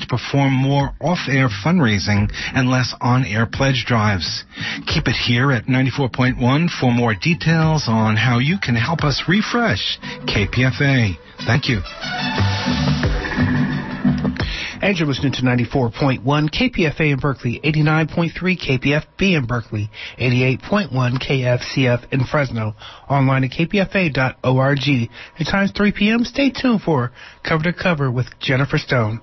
to perform more off-air fundraising and less on-air pledge drives. Keep it here at 94.1 for more details on how you can help us refresh KPFA. Thank you. And you're listening to 94.1 KPFA in Berkeley, 89.3 KPFB in Berkeley, 88.1 KFCF in Fresno, online at kpfa.org. At times 3 p.m., stay tuned for Cover to Cover with Jennifer Stone.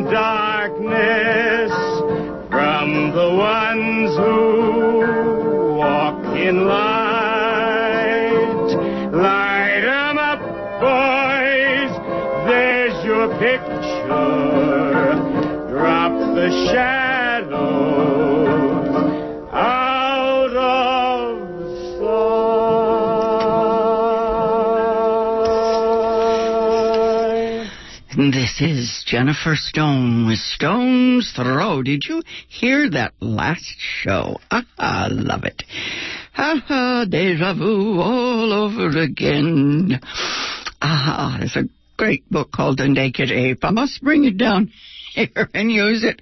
in Jennifer Stone with Stone's Throw. Did you hear that last show? Ah, I love it. Ha ha, deja vu all over again. Ah, there's a great book called The Naked Ape. I must bring it down here and use it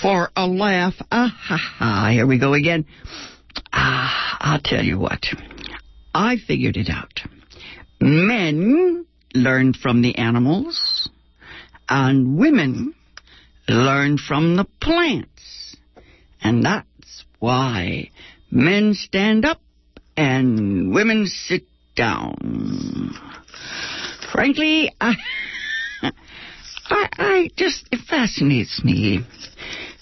for a laugh. Ah ha, here we go again. Ah, I'll tell you what. I figured it out. Men learn from the animals, and women learn from the plants. And that's why men stand up and women sit down. Frankly, I, I, I just, it fascinates me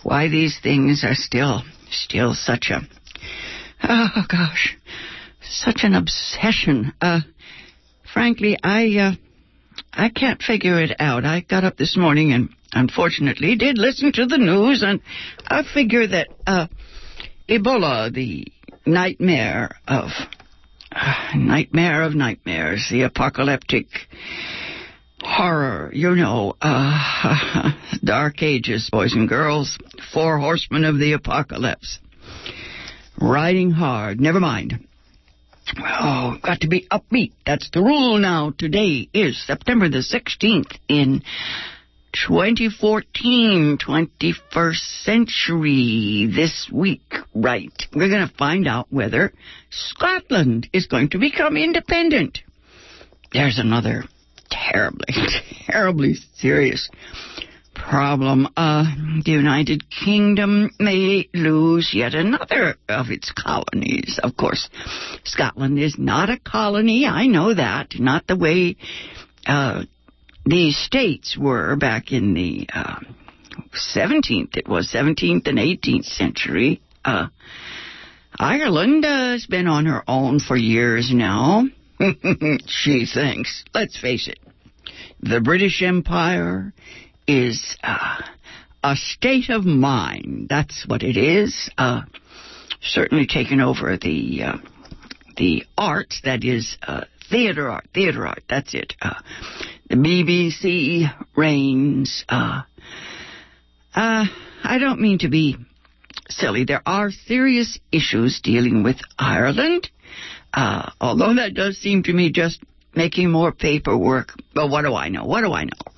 why these things are still, still such a, oh gosh, such an obsession. Uh, frankly, I, uh, I can't figure it out. I got up this morning and unfortunately did listen to the news and I figure that, uh, Ebola, the nightmare of, uh, nightmare of nightmares, the apocalyptic horror, you know, uh, dark ages, boys and girls, four horsemen of the apocalypse. Riding hard, never mind. Oh, got to be upbeat. That's the rule now. Today is September the 16th in 2014, 21st century. This week, right, we're going to find out whether Scotland is going to become independent. There's another terribly, terribly serious problem. Uh, the United Kingdom may lose yet another of its colonies. Of course, Scotland is not a colony. I know that. Not the way uh, the states were back in the uh, 17th. It was 17th and 18th century. Uh, Ireland uh, has been on her own for years now. she thinks. Let's face it. The British Empire is uh, a state of mind. That's what it is. Uh, certainly taken over the uh, the arts. That is uh, theater art. Theater art. That's it. Uh, the BBC reigns. Uh, I don't mean to be silly. There are serious issues dealing with Ireland. although that does seem to me just making more paperwork. But what do I know? What do I know?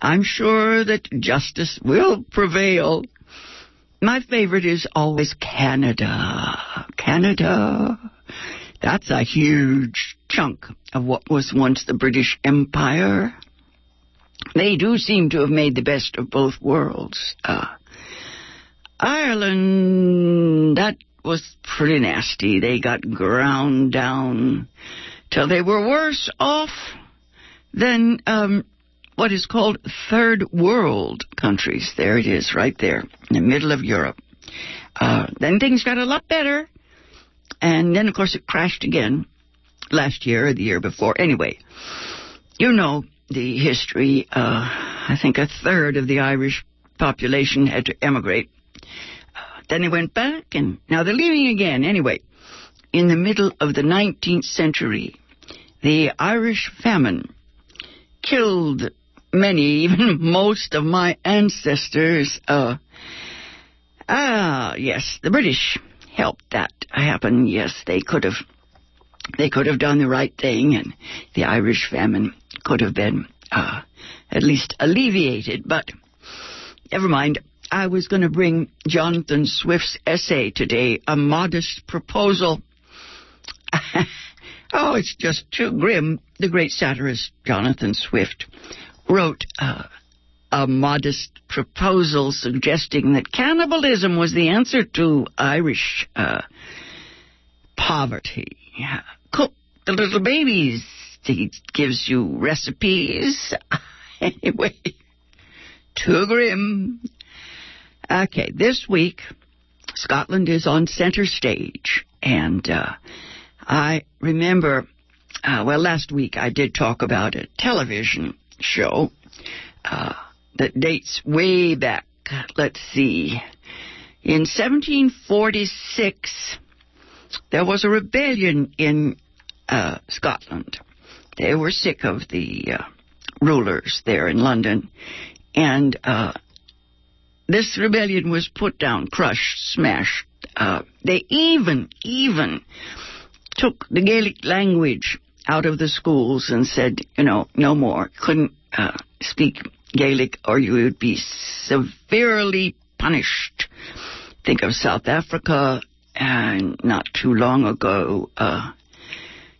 I'm sure that justice will prevail. My favorite is always Canada. Canada. That's a huge chunk of what was once the British Empire. They do seem to have made the best of both worlds. Uh, Ireland, that was pretty nasty. They got ground down till they were worse off than um, what is called third world countries. There it is, right there, in the middle of Europe. Uh, then things got a lot better. And then, of course, it crashed again last year or the year before. Anyway, you know, the history, uh, I think a third of the Irish population had to emigrate. Uh, then they went back, and now they're leaving again. Anyway, in the middle of the 19th century, the Irish famine killed many, even most of my ancestors. Uh, ah, yes, the British helped that happen. Yes, they could have, they could have done the right thing, and the Irish famine could have been uh, at least alleviated. But never mind. I was going to bring Jonathan Swift's essay today, A Modest Proposal. oh, it's just too grim. The great satirist Jonathan Swift wrote uh, a modest proposal suggesting that cannibalism was the answer to Irish uh, poverty. Cook the little babies. He gives you recipes. anyway, too grim. Okay, this week, Scotland is on center stage, and uh, I remember, uh, well, last week I did talk about a television show uh, that dates way back. Let's see. In 1746, there was a rebellion in uh, Scotland. They were sick of the uh, rulers there in London, and uh, this rebellion was put down, crushed, smashed. Uh, they even, even took the Gaelic language out of the schools and said, you know, no more. Couldn't uh, speak Gaelic or you would be severely punished. Think of South Africa and not too long ago, uh,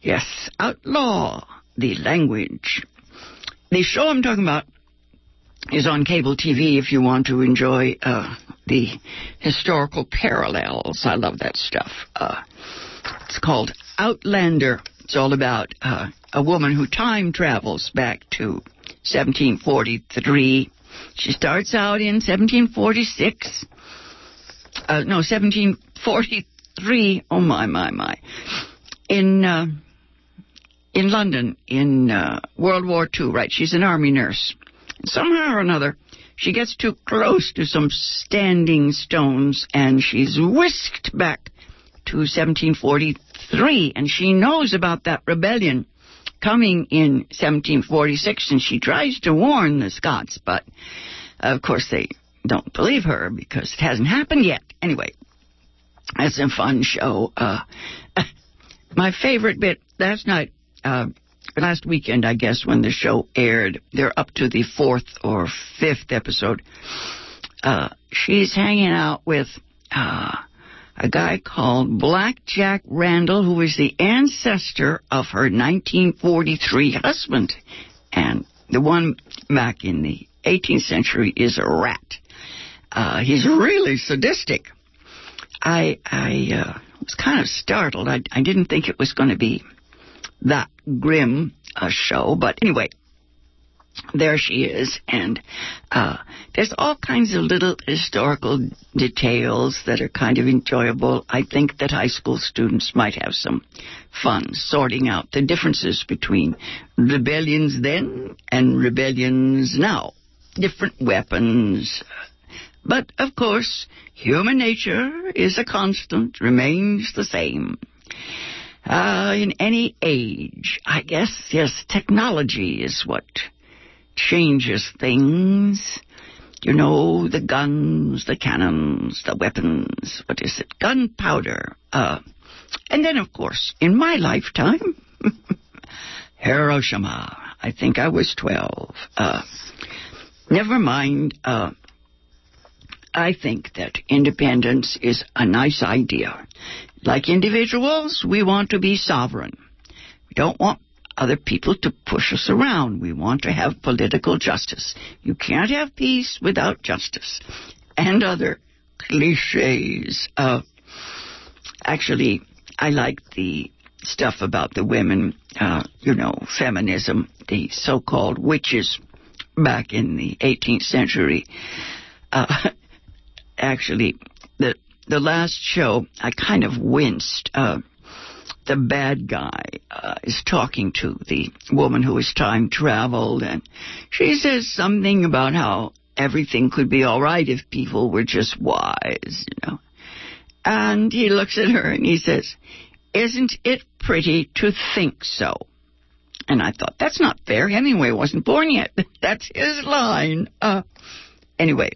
yes, outlaw the language. The show I'm talking about is on cable TV if you want to enjoy uh, the historical parallels. I love that stuff. Uh, it's called Outlander. It's all about uh, a woman who time travels back to 1743. She starts out in 1746. Uh, no, 1743. Oh my, my, my. In uh, in London in uh, World War II. Right, she's an army nurse. Somehow or another, she gets too close to some standing stones, and she's whisked back to 1743, and she knows about that rebellion coming in 1746, and she tries to warn the Scots, but of course they don't believe her because it hasn't happened yet. Anyway, it's a fun show. Uh, my favorite bit last night, uh, last weekend, I guess, when the show aired, they're up to the fourth or fifth episode. Uh, she's hanging out with uh, a guy called Black Jack Randall, who is the ancestor of her 1943 husband. And the one back in the 18th century is a rat. Uh, he's really sadistic. I I uh, was kind of startled. I, I didn't think it was going to be that grim a show, but anyway, there she is, and uh, there's all kinds of little historical details that are kind of enjoyable. I think that high school students might have some fun sorting out the differences between rebellions then and rebellions now. Different weapons. But, of course, human nature is a constant, remains the same. Uh, in any age, I guess, yes, technology is what changes things. You know, the guns, the cannons, the weapons, what is it? Gunpowder. Uh, and then, of course, in my lifetime, Hiroshima. I think I was 12. Uh, never mind, uh, I think that independence is a nice idea. Like individuals, we want to be sovereign. We don't want other people to push us around. We want to have political justice. You can't have peace without justice. And other cliches. Uh, actually, I like the stuff about the women, uh, you know, feminism, the so-called witches back in the 18th century. Uh, actually, the the last show, I kind of winced. Uh, the bad guy uh, is talking to the woman who has time traveled, and she says something about how everything could be all right if people were just wise, you know. And he looks at her and he says, Isn't it pretty to think so? And I thought, that's not fair. Hemingway wasn't born yet. That's his line. Uh, anyway,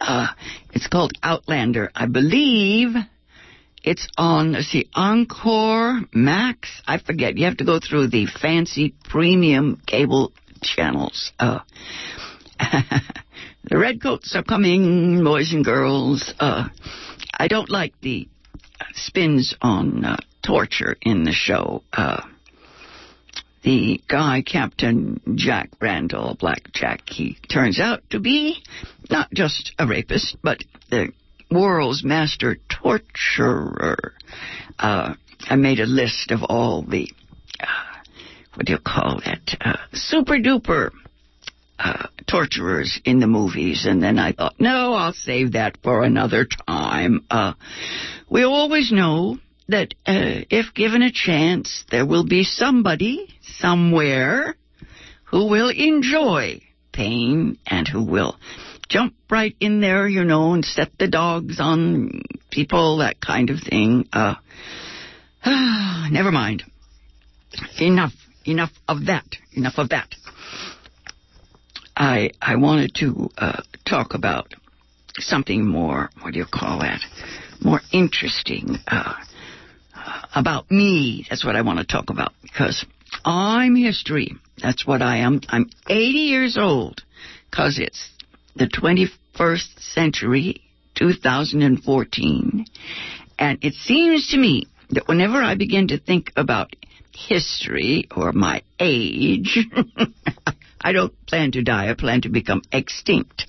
uh, it's called Outlander. I believe it's on, let's see, Encore, Max. I forget. You have to go through the fancy premium cable channels. Uh, the redcoats are coming, boys and girls. Uh, I don't like the spins on uh, torture in the show. Uh, the guy, Captain Jack Randall, Black Jack, he turns out to be not just a rapist, but the world's master torturer. Uh, I made a list of all the, uh, what do you call it, uh, super duper uh, torturers in the movies, and then I thought, no, I'll save that for another time. Uh, we always know that uh, if given a chance, there will be somebody somewhere who will enjoy pain and who will jump right in there, you know, and set the dogs on people, that kind of thing. Uh, never mind. Enough, enough of that. Enough of that. I I wanted to uh, talk about something more. What do you call that? More interesting. Uh, about me. That's what I want to talk about because I'm history. That's what I am. I'm 80 years old because it's the 21st century, 2014. And it seems to me that whenever I begin to think about history or my age, I don't plan to die. I plan to become extinct.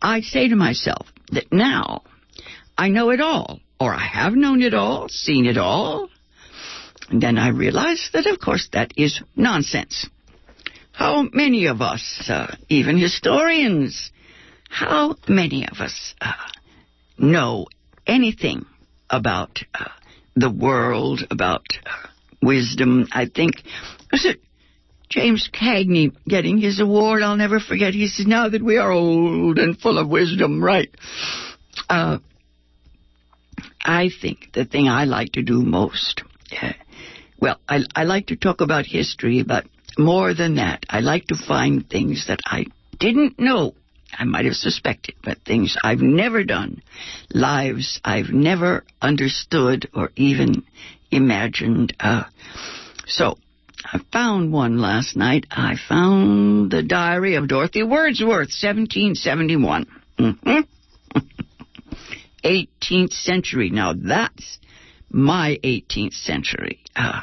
I say to myself that now I know it all or I have known it all, seen it all. And then I realize that, of course, that is nonsense. How many of us, uh, even historians, how many of us uh, know anything about uh, the world, about uh, wisdom? I think, was it James Cagney getting his award? I'll never forget. He says, now that we are old and full of wisdom, right? Uh, I think the thing I like to do most, uh, well, I, I like to talk about history, but more than that, I like to find things that I didn't know. I might have suspected, but things I've never done, lives I've never understood or even imagined. Uh, so, I found one last night. I found the diary of Dorothy Wordsworth, 1771. Mm-hmm. 18th century. Now that's my 18th century. Uh,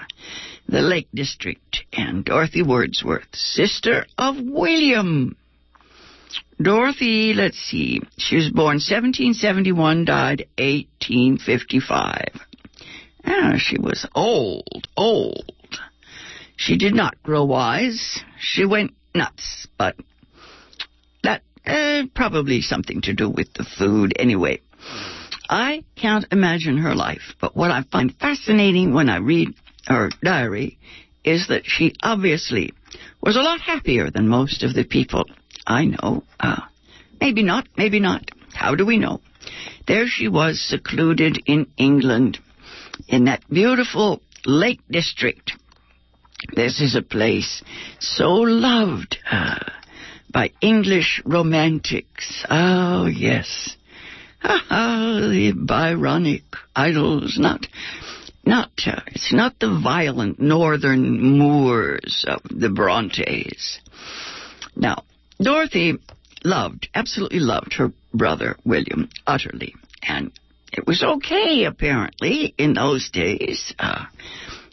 the Lake District and Dorothy Wordsworth, sister of William. Dorothy, let's see, she was born 1771, died 1855. Ah, she was old, old. She did not grow wise. She went nuts, but that uh, probably something to do with the food anyway. I can't imagine her life, but what I find fascinating when I read her diary is that she obviously was a lot happier than most of the people I know. Uh, maybe not, maybe not. How do we know? There she was, secluded in England, in that beautiful Lake District. This is a place so loved uh, by English romantics. Oh, yes. the Byronic idyls, not, not, uh, it's not the violent northern moors of the Brontes. Now, Dorothy loved, absolutely loved her brother William utterly, and it was okay apparently in those days. Uh,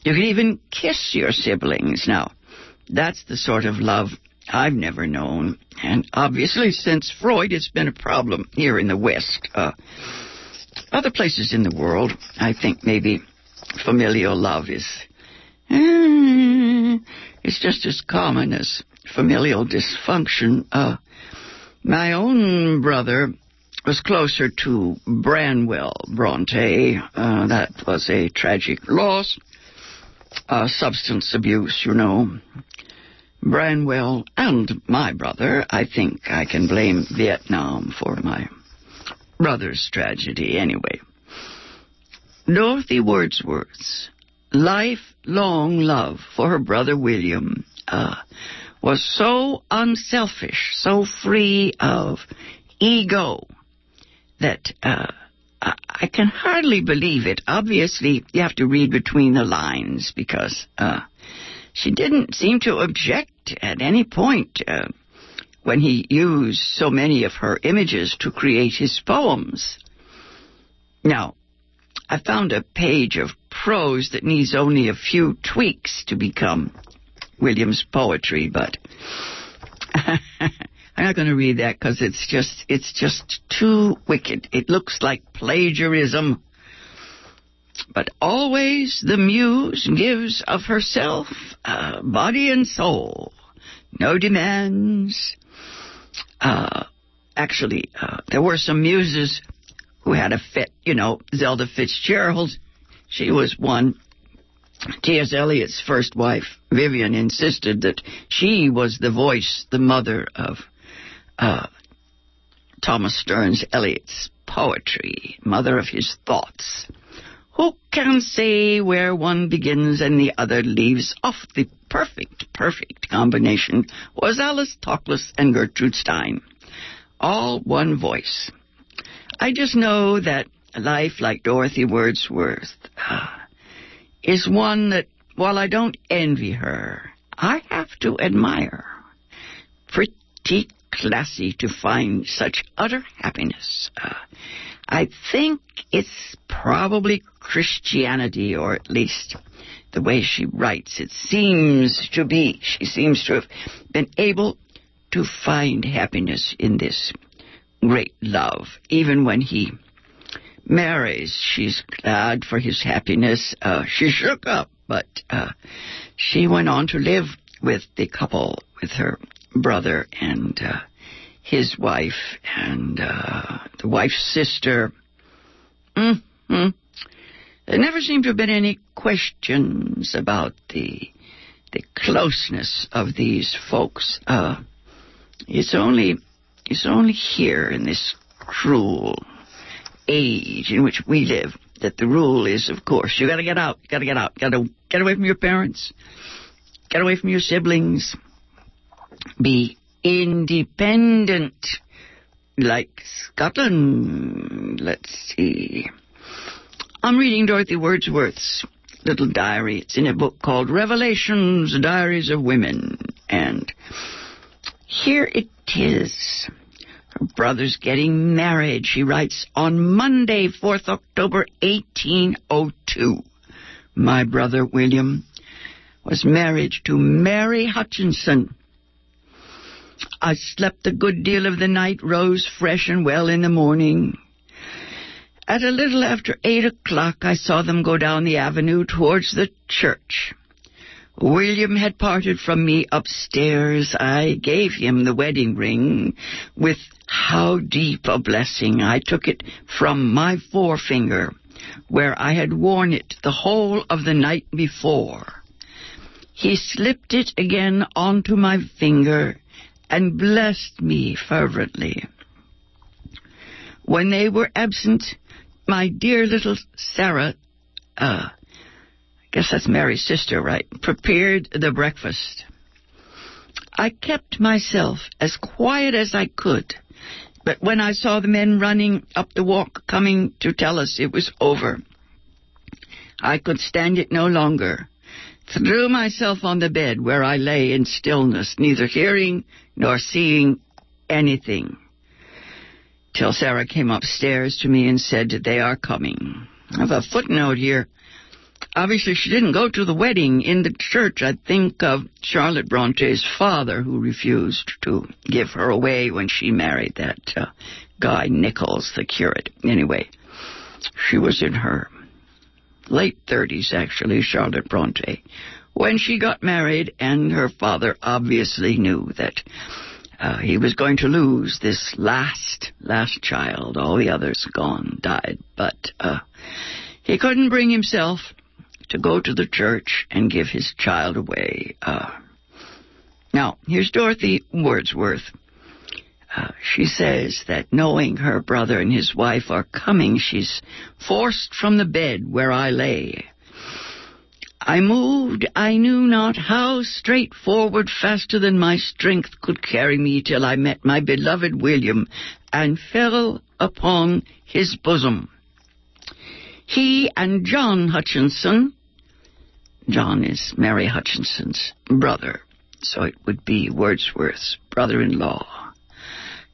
you could even kiss your siblings. Now, that's the sort of love I've never known. And obviously, since Freud, it's been a problem here in the West. Uh, other places in the world, I think maybe familial love is. Uh, it's just as common as familial dysfunction. Uh, my own brother was closer to Branwell Bronte. Uh, that was a tragic loss. Uh, substance abuse, you know. Branwell and my brother, I think I can blame Vietnam for my brother's tragedy anyway. Dorothy Wordsworth's lifelong love for her brother William uh, was so unselfish, so free of ego, that uh, I can hardly believe it. Obviously, you have to read between the lines because uh, she didn't seem to object at any point uh, when he used so many of her images to create his poems. Now, I found a page of prose that needs only a few tweaks to become William's poetry, but I'm not going to read that because it's just it's just too wicked. It looks like plagiarism. But always the muse gives of herself uh, body and soul, no demands. Uh, actually, uh, there were some muses who had a fit. You know, Zelda Fitzgerald, she was one. T.S. Eliot's first wife, Vivienne, insisted that she was the voice, the mother of uh, Thomas Stearns Eliot's poetry, mother of his thoughts. Who can say where one begins and the other leaves off? The perfect, perfect combination was Alice Toklas and Gertrude Stein. All one voice. I just know that life like Dorothy Wordsworth uh, is one that, while I don't envy her, I have to admire. Pretty classy to find such utter happiness. Uh, I think it's probably Christianity, or at least the way she writes. It seems to be. She seems to have been able to find happiness in this great love, even when he marries. She's glad for his happiness. Uh, she shook up, but uh, she went on to live with the couple, with her brother and uh, his wife and uh, the wife's sister. Mm-hmm. There never seemed to have been any questions about the the closeness of these folks. Uh, it's only it's only here in this cruel age in which we live that the rule is, of course, you got to get out, you got to get out, got to get away from your parents, get away from your siblings, be independent, like Scotland. Let's see. I'm reading Dorothy Wordsworth's little diary. It's in a book called Revelations, Diaries of Women. And here it is. Her brother's getting married, she writes, on Monday, 4th October, 1802. My brother William was married to Mary Hutchinson. I slept a good deal of the night, rose fresh and well in the morning. At a little after eight o'clock, I saw them go down the avenue towards the church. William had parted from me upstairs. I gave him the wedding ring with how deep a blessing. I took it from my forefinger, where I had worn it the whole of the night before. He slipped it again onto my finger and blessed me fervently. When they were absent, my dear little Sarah, uh, guess that's Mary's sister, right, prepared the breakfast. I kept myself as quiet as I could, but when I saw the men running up the walk coming to tell us it was over, I could stand it no longer. Threw myself on the bed where I lay in stillness, neither hearing nor seeing anything. Till Sarah came upstairs to me and said, They are coming. I have a footnote here obviously she didn't go to the wedding in the church. I think of Charlotte Bronte's father who refused to give her away when she married that uh, guy Nicholls, the curate. Anyway, she was in her late 30s, actually, Charlotte Bronte, when she got married, and her father obviously knew that Uh, he was going to lose this last, last child. All the others gone, died. But uh, he couldn't bring himself to go to the church and give his child away. Uh, now, here's Dorothy Wordsworth. Uh, she says that knowing her brother and his wife are coming, she's forced from the bed where I lay. I moved, I knew not how, straight forward faster than my strength could carry me till I met my beloved William and fell upon his bosom. He and John Hutchinson, John is Mary Hutchinson's brother, so it would be Wordsworth's brother-in-law.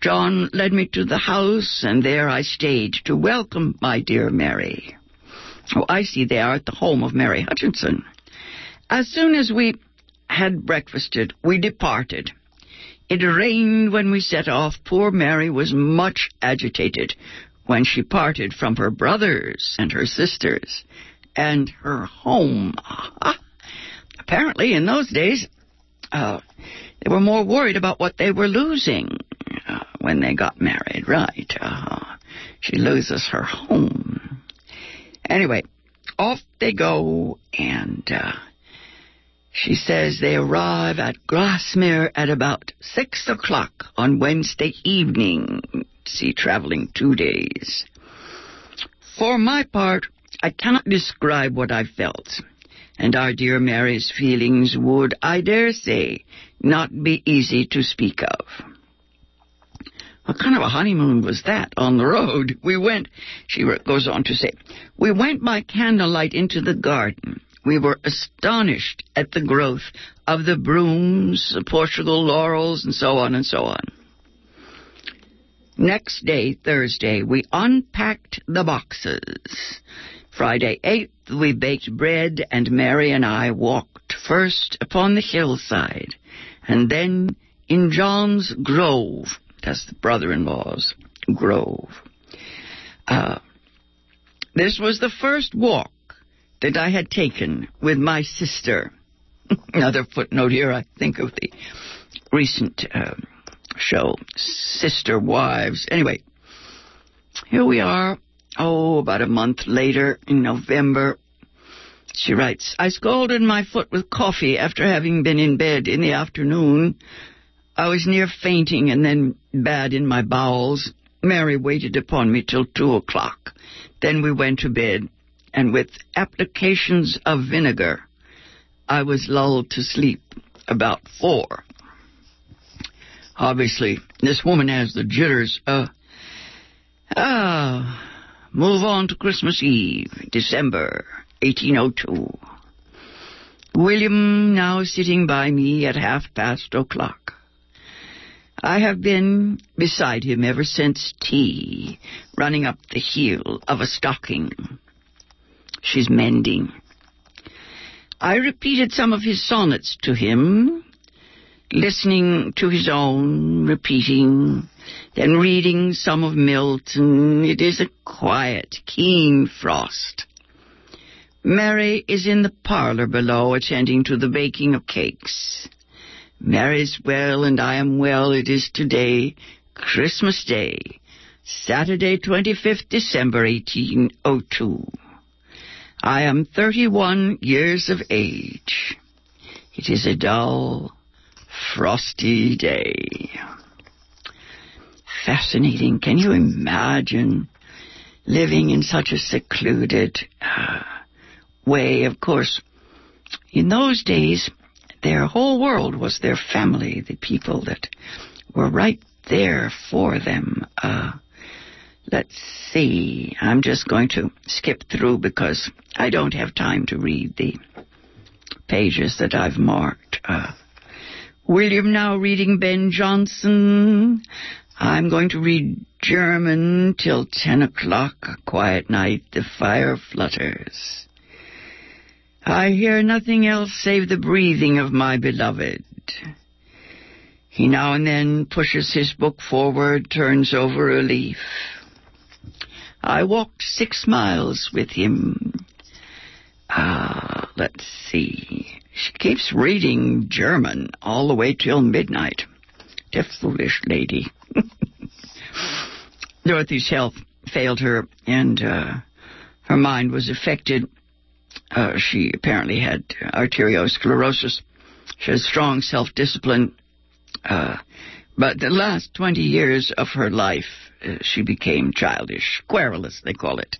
John led me to the house, and there I stayed to welcome my dear Mary. Oh, I see they are at the home of Mary Hutchinson. As soon as we had breakfasted, we departed. It rained when we set off. Poor Mary was much agitated when she parted from her brothers and her sisters and her home. Apparently, in those days, uh, they were more worried about what they were losing uh, when they got married, right? Uh, she loses her home. Anyway, off they go, and uh, she says they arrive at Grasmere at about six o'clock on Wednesday evening. See, traveling two days. For my part, I cannot describe what I felt, and our dear Mary's feelings would, I dare say, not be easy to speak of. What kind of a honeymoon was that on the road? We went, she goes on to say, we went by candlelight into the garden. We were astonished at the growth of the brooms, the Portugal laurels, and so on and so on. Next day, Thursday, we unpacked the boxes. Friday 8th, we baked bread, and Mary and I walked first upon the hillside, and then in John's Grove that's the brother-in-law's grove. Uh, this was the first walk that I had taken with my sister. Another footnote here, I think of the recent uh, show, Sister Wives. Anyway, here we are, oh, about a month later in November. She writes, I scalded my foot with coffee after having been in bed in the afternoon I was near fainting and then bad in my bowels. Mary waited upon me till two o'clock. Then we went to bed, and with applications of vinegar, I was lulled to sleep about four. Obviously, this woman has the jitters. Uh, ah, move on to Christmas Eve, December 1802. William now sitting by me at half past o'clock. I have been beside him ever since tea, running up the heel of a stocking. She's mending. I repeated some of his sonnets to him, listening to his own, repeating, then reading some of Milton. It is a quiet, keen frost. Mary is in the parlor below attending to the baking of cakes. Mary's well and I am well. It is today, Christmas Day, Saturday, 25th December, 1802. I am 31 years of age. It is a dull, frosty day. Fascinating. Can you imagine living in such a secluded uh, way? Of course, in those days, their whole world was their family, the people that were right there for them. Uh, let's see. I'm just going to skip through because I don't have time to read the pages that I've marked. Uh, William now reading Ben Jonson. I'm going to read German till 10 o'clock. A quiet night, the fire flutters. I hear nothing else save the breathing of my beloved. He now and then pushes his book forward, turns over a leaf. I walked six miles with him. Ah, let's see. She keeps reading German all the way till midnight. A foolish lady. Dorothy's health failed her, and uh, her mind was affected. Uh, she apparently had arteriosclerosis. She had strong self-discipline. Uh, but the last 20 years of her life, uh, she became childish, querulous, they call it.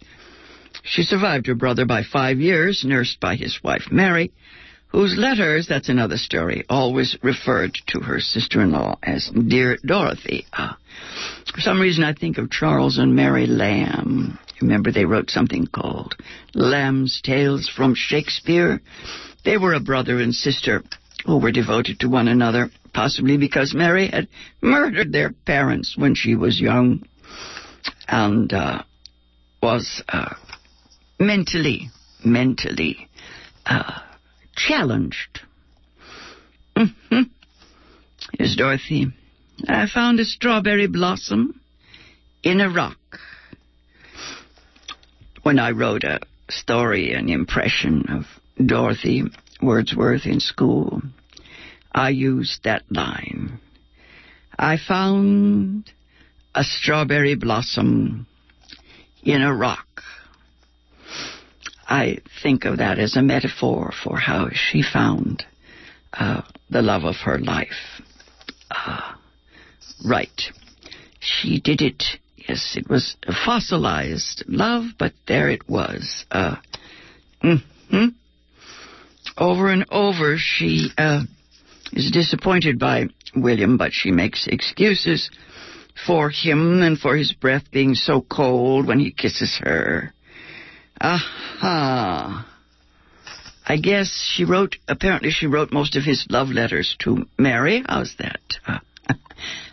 She survived her brother by five years, nursed by his wife Mary, whose letters, that's another story, always referred to her sister-in-law as Dear Dorothy. Uh, for some reason, I think of Charles and Mary Lamb. Remember, they wrote something called Lamb's Tales from Shakespeare. They were a brother and sister who were devoted to one another, possibly because Mary had murdered their parents when she was young and uh, was uh, mentally, mentally uh, challenged. Mm-hmm. Here's Dorothy. I found a strawberry blossom in a rock. When I wrote a story, an impression of Dorothy Wordsworth in school, I used that line. I found a strawberry blossom in a rock. I think of that as a metaphor for how she found uh, the love of her life. Uh, right. She did it. Yes, it was fossilized love, but there it was. Uh, mm-hmm. Over and over, she uh, is disappointed by William, but she makes excuses for him and for his breath being so cold when he kisses her. Aha. I guess she wrote, apparently she wrote most of his love letters to Mary. How's that?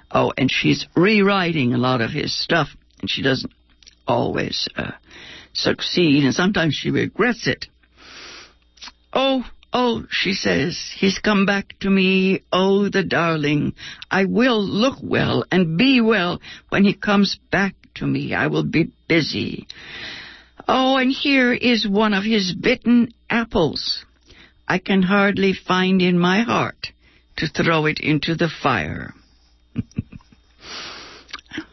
Oh, and she's rewriting a lot of his stuff, and she doesn't always uh, succeed, and sometimes she regrets it. Oh, oh, she says, he's come back to me, oh, the darling. I will look well and be well when he comes back to me. I will be busy. Oh, and here is one of his bitten apples. I can hardly find in my heart to throw it into the fire.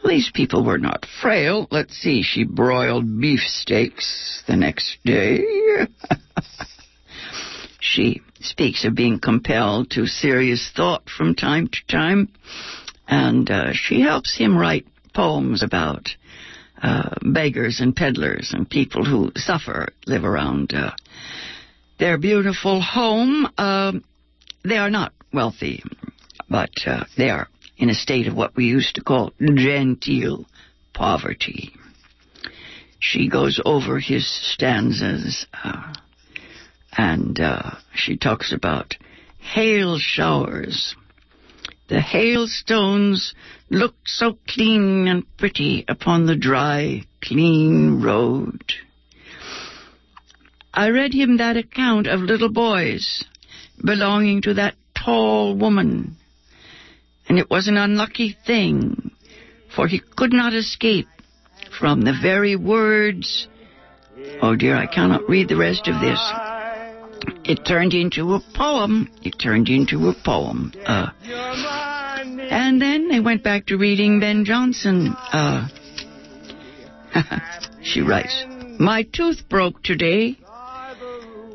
These people were not frail. Let's see, she broiled beefsteaks the next day. she speaks of being compelled to serious thought from time to time, and uh, she helps him write poems about uh, beggars and peddlers and people who suffer live around uh, their beautiful home. Uh, they are not wealthy, but uh, they are in a state of what we used to call genteel poverty. She goes over his stanzas uh, and she talks about hail showers the hailstones looked so clean and pretty upon the dry, clean road. I read him that account of little boys belonging to that tall woman, and it was an unlucky thing, for he could not escape from the very words. Oh dear, I cannot read the rest of this. It turned into a poem. It turned into a poem. Uh, and then they went back to reading Ben Jonson. Uh, she writes, My tooth broke today.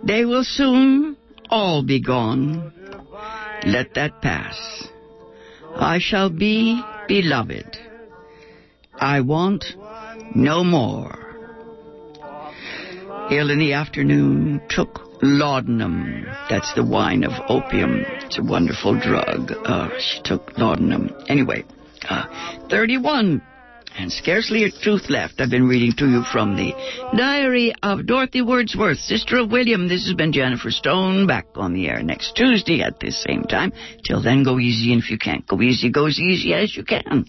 They will soon all be gone. Let that pass. I shall be beloved. I want no more. Ill in the afternoon took laudanum. That's the wine of opium. It's a wonderful drug. Uh, she took laudanum. Anyway, uh, 31. And scarcely a truth left. I've been reading to you from the Diary of Dorothy Wordsworth, sister of William. This has been Jennifer Stone, back on the air next Tuesday at this same time. Till then, go easy, and if you can't go easy, go as easy as you can.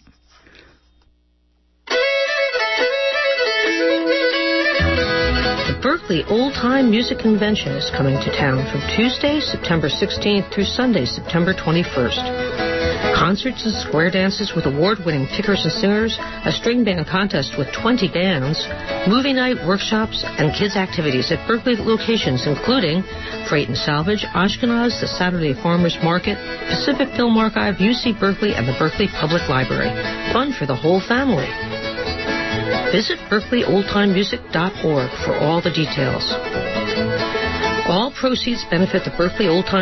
Berkeley Old Time Music Convention is coming to town from Tuesday, September 16th through Sunday, September 21st. Concerts and square dances with award-winning pickers and singers, a string band contest with 20 bands, movie night, workshops, and kids activities at Berkeley locations including Freight and Salvage, Ashkenaz, the Saturday Farmers Market, Pacific Film Archive, UC Berkeley, and the Berkeley Public Library. Fun for the whole family. Visit berkeleyoldtimemusic.org for all the details. All proceeds benefit the Berkeley Old Time